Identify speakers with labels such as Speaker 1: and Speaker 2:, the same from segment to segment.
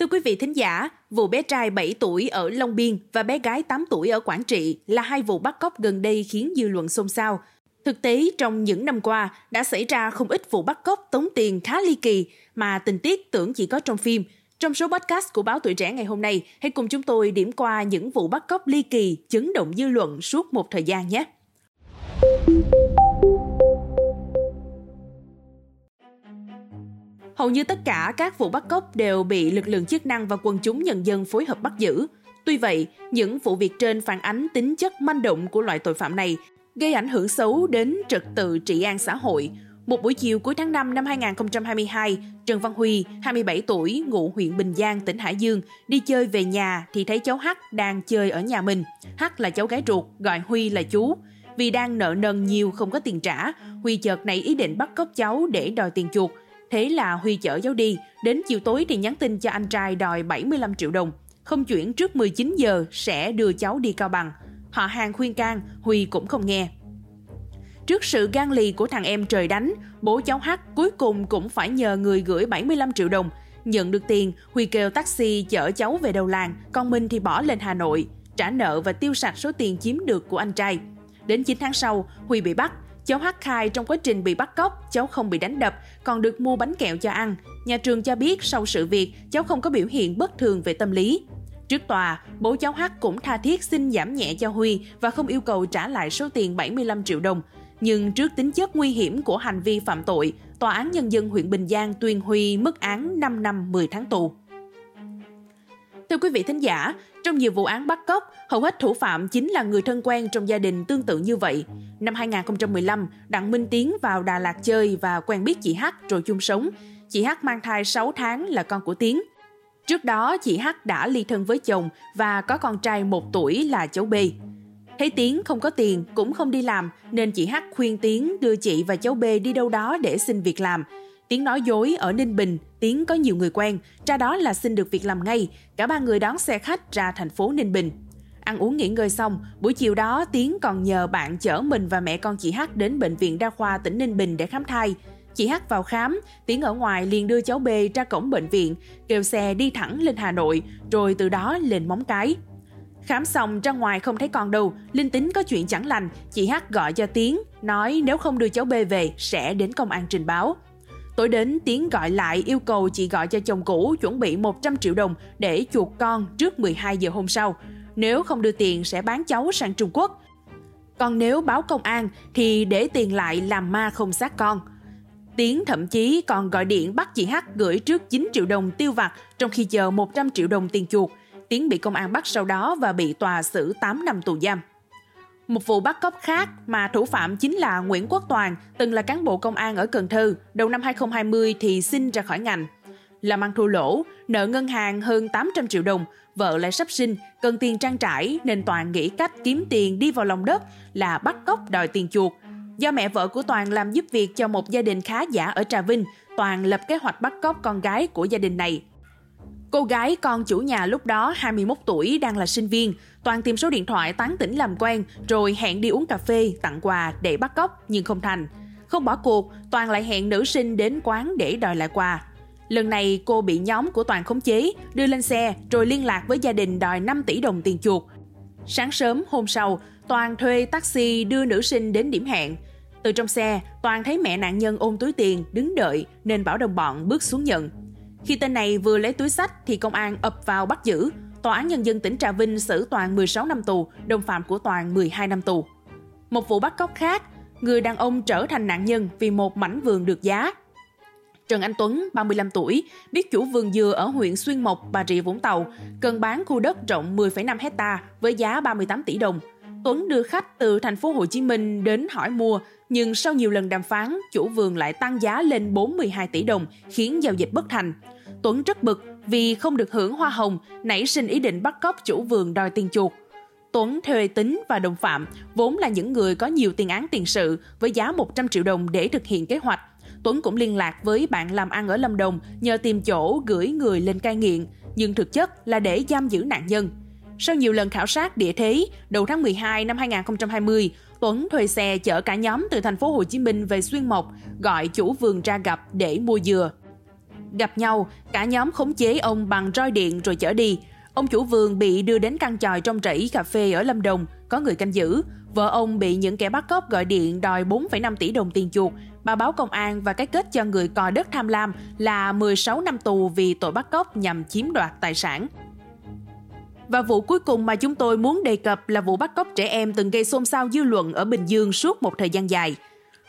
Speaker 1: Thưa quý vị thính giả, vụ bé trai 7 tuổi ở Long Biên và bé gái 8 tuổi ở Quảng Trị là hai vụ bắt cóc gần đây khiến dư luận xôn xao. Thực tế, trong những năm qua, đã xảy ra không ít vụ bắt cóc tống tiền khá ly kỳ mà tình tiết tưởng chỉ có trong phim. Trong số podcast của Báo Tuổi Trẻ ngày hôm nay, hãy cùng chúng tôi điểm qua những vụ bắt cóc ly kỳ chấn động dư luận suốt một thời gian nhé. Hầu như tất cả các vụ bắt cóc đều bị lực lượng chức năng và quần chúng nhân dân phối hợp bắt giữ. Tuy vậy, những vụ việc trên phản ánh tính chất manh động của loại tội phạm này, gây ảnh hưởng xấu đến trật tự trị an xã hội. Một buổi chiều cuối tháng 5 năm 2022, Trần Văn Huy, 27 tuổi, ngụ huyện Bình Giang, tỉnh Hải Dương, đi chơi về nhà thì thấy cháu H đang chơi ở nhà mình. H là cháu gái ruột, gọi Huy là chú. Vì đang nợ nần nhiều không có tiền trả, Huy chợt nảy ý định bắt cóc cháu để đòi tiền chuộc. Thế là Huy chở cháu đi, đến chiều tối thì nhắn tin cho anh trai đòi 75 triệu đồng. Không chuyển trước 19 giờ sẽ đưa cháu đi Cao Bằng. Họ hàng khuyên can, Huy cũng không nghe. Trước sự gan lì của thằng em trời đánh, bố cháu Hắc cuối cùng cũng phải nhờ người gửi 75 triệu đồng. Nhận được tiền, Huy kêu taxi chở cháu về đầu làng, còn mình thì bỏ lên Hà Nội, trả nợ và tiêu sạch số tiền chiếm được của anh trai. Đến 9 tháng sau, Huy bị bắt, Cháu hát khai trong quá trình bị bắt cóc, cháu không bị đánh đập, còn được mua bánh kẹo cho ăn. Nhà trường cho biết sau sự việc, cháu không có biểu hiện bất thường về tâm lý. Trước tòa, bố cháu hát cũng tha thiết xin giảm nhẹ cho Huy và không yêu cầu trả lại số tiền 75 triệu đồng. Nhưng trước tính chất nguy hiểm của hành vi phạm tội, Tòa án Nhân dân huyện Bình Giang tuyên Huy mức án 5 năm 10 tháng tù. Thưa quý vị thính giả, trong nhiều vụ án bắt cóc, hầu hết thủ phạm chính là người thân quen trong gia đình tương tự như vậy. Năm 2015, Đặng Minh Tiến vào Đà Lạt chơi và quen biết chị H rồi chung sống. Chị H mang thai 6 tháng là con của Tiến. Trước đó, chị H đã ly thân với chồng và có con trai 1 tuổi là cháu B. Thấy Tiến không có tiền, cũng không đi làm, nên chị H khuyên Tiến đưa chị và cháu B đi đâu đó để xin việc làm. Tiến nói dối ở Ninh Bình, Tiến có nhiều người quen, ra đó là xin được việc làm ngay. Cả ba người đón xe khách ra thành phố Ninh Bình. Ăn uống nghỉ ngơi xong, buổi chiều đó Tiến còn nhờ bạn chở mình và mẹ con chị H đến bệnh viện đa khoa tỉnh Ninh Bình để khám thai. Chị H vào khám, Tiến ở ngoài liền đưa cháu B ra cổng bệnh viện, kêu xe đi thẳng lên Hà Nội, rồi từ đó lên Móng Cái. Khám xong ra ngoài không thấy con đâu, Linh tính có chuyện chẳng lành, chị H gọi cho Tiến, nói nếu không đưa cháu B về sẽ đến công an trình báo. Tối đến, Tiến gọi lại yêu cầu chị gọi cho chồng cũ chuẩn bị 100 triệu đồng để chuộc con trước 12 giờ hôm sau. Nếu không đưa tiền sẽ bán cháu sang Trung Quốc. Còn nếu báo công an thì để tiền lại làm ma không xác con. Tiến thậm chí còn gọi điện bắt chị H gửi trước 9 triệu đồng tiêu vặt trong khi chờ 100 triệu đồng tiền chuộc. Tiến bị công an bắt sau đó và bị tòa xử 8 năm tù giam. Một vụ bắt cóc khác mà thủ phạm chính là Nguyễn Quốc Toàn, từng là cán bộ công an ở Cần Thơ, đầu năm 2020 thì xin ra khỏi ngành. Làm ăn thua lỗ, nợ ngân hàng hơn 800 triệu đồng, vợ lại sắp sinh, cần tiền trang trải nên Toàn nghĩ cách kiếm tiền đi vào lòng đất là bắt cóc đòi tiền chuộc. Do mẹ vợ của Toàn làm giúp việc cho một gia đình khá giả ở Trà Vinh, Toàn lập kế hoạch bắt cóc con gái của gia đình này. Cô gái con chủ nhà lúc đó 21 tuổi đang là sinh viên, Toàn tìm số điện thoại tán tỉnh làm quen rồi hẹn đi uống cà phê, tặng quà để bắt cóc nhưng không thành. Không bỏ cuộc, Toàn lại hẹn nữ sinh đến quán để đòi lại quà. Lần này cô bị nhóm của Toàn khống chế, đưa lên xe rồi liên lạc với gia đình đòi 5 tỷ đồng tiền chuộc. Sáng sớm hôm sau, Toàn thuê taxi đưa nữ sinh đến điểm hẹn. Từ trong xe, Toàn thấy mẹ nạn nhân ôm túi tiền, đứng đợi nên bảo đồng bọn bước xuống nhận. Khi tên này vừa lấy túi sách thì công an ập vào bắt giữ. Tòa án Nhân dân tỉnh Trà Vinh xử Toàn 16 năm tù, đồng phạm của Toàn 12 năm tù. Một vụ bắt cóc khác, người đàn ông trở thành nạn nhân vì một mảnh vườn được giá. Trần Anh Tuấn, 35 tuổi, biết chủ vườn dừa ở huyện Xuyên Mộc, Bà Rịa Vũng Tàu, cần bán khu đất rộng 10,5 hecta với giá 38 tỷ đồng. Tuấn đưa khách từ thành phố Hồ Chí Minh đến hỏi mua, nhưng sau nhiều lần đàm phán, chủ vườn lại tăng giá lên 42 tỷ đồng, khiến giao dịch bất thành. Tuấn rất bực vì không được hưởng hoa hồng, nảy sinh ý định bắt cóc chủ vườn đòi tiền chuộc. Tuấn thuê Tính và đồng phạm, vốn là những người có nhiều tiền án tiền sự với giá 100 triệu đồng để thực hiện kế hoạch. Tuấn cũng liên lạc với bạn làm ăn ở Lâm Đồng nhờ tìm chỗ gửi người lên cai nghiện, nhưng thực chất là để giam giữ nạn nhân. Sau nhiều lần khảo sát địa thế, đầu tháng 12 năm 2020, Tuấn thuê xe chở cả nhóm từ thành phố Hồ Chí Minh về Xuyên Mộc, gọi chủ vườn ra gặp để mua dừa. Gặp nhau, cả nhóm khống chế ông bằng roi điện rồi chở đi. Ông chủ vườn bị đưa đến căn tròi trong rẫy cà phê ở Lâm Đồng, có người canh giữ. Vợ ông bị những kẻ bắt cóc gọi điện đòi 4,5 tỷ đồng tiền chuộc. Bà báo công an và cái kết cho người cò đất tham lam là 16 năm tù vì tội bắt cóc nhằm chiếm đoạt tài sản. Và vụ cuối cùng mà chúng tôi muốn đề cập là vụ bắt cóc trẻ em từng gây xôn xao dư luận ở Bình Dương suốt một thời gian dài.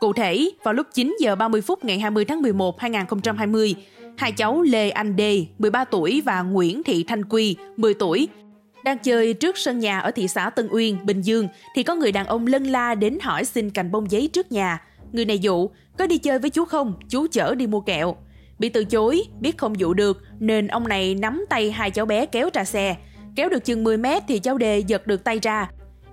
Speaker 1: Cụ thể, vào lúc 9 giờ 30 phút ngày 20 tháng 11 2020, hai cháu Lê Anh Đê, 13 tuổi và Nguyễn Thị Thanh Quy, 10 tuổi, đang chơi trước sân nhà ở thị xã Tân Uyên, Bình Dương thì có người đàn ông lân la đến hỏi xin cành bông giấy trước nhà. Người này dụ, có đi chơi với chú không? Chú chở đi mua kẹo. Bị từ chối, biết không dụ được nên ông này nắm tay hai cháu bé kéo ra xe. Kéo được chừng 10 mét thì cháu Đê giật được tay ra.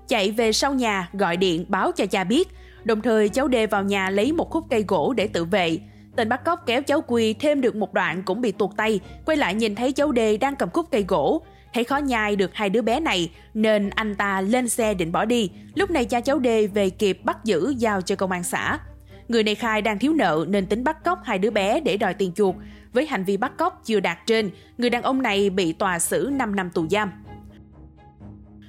Speaker 1: Chạy về sau nhà gọi điện báo cho cha biết. Đồng thời cháu Đê vào nhà lấy một khúc cây gỗ để tự vệ. Tên bắt cóc kéo cháu Quy thêm được một đoạn cũng bị tuột tay, quay lại nhìn thấy cháu Đê đang cầm khúc cây gỗ. Thấy khó nhai được hai đứa bé này nên anh ta lên xe định bỏ đi. Lúc này cha cháu Đê về kịp bắt giữ giao cho công an xã. Người này khai đang thiếu nợ nên tính bắt cóc hai đứa bé để đòi tiền chuộc. Với hành vi bắt cóc chưa đạt trên, người đàn ông này bị tòa xử 5 năm tù giam.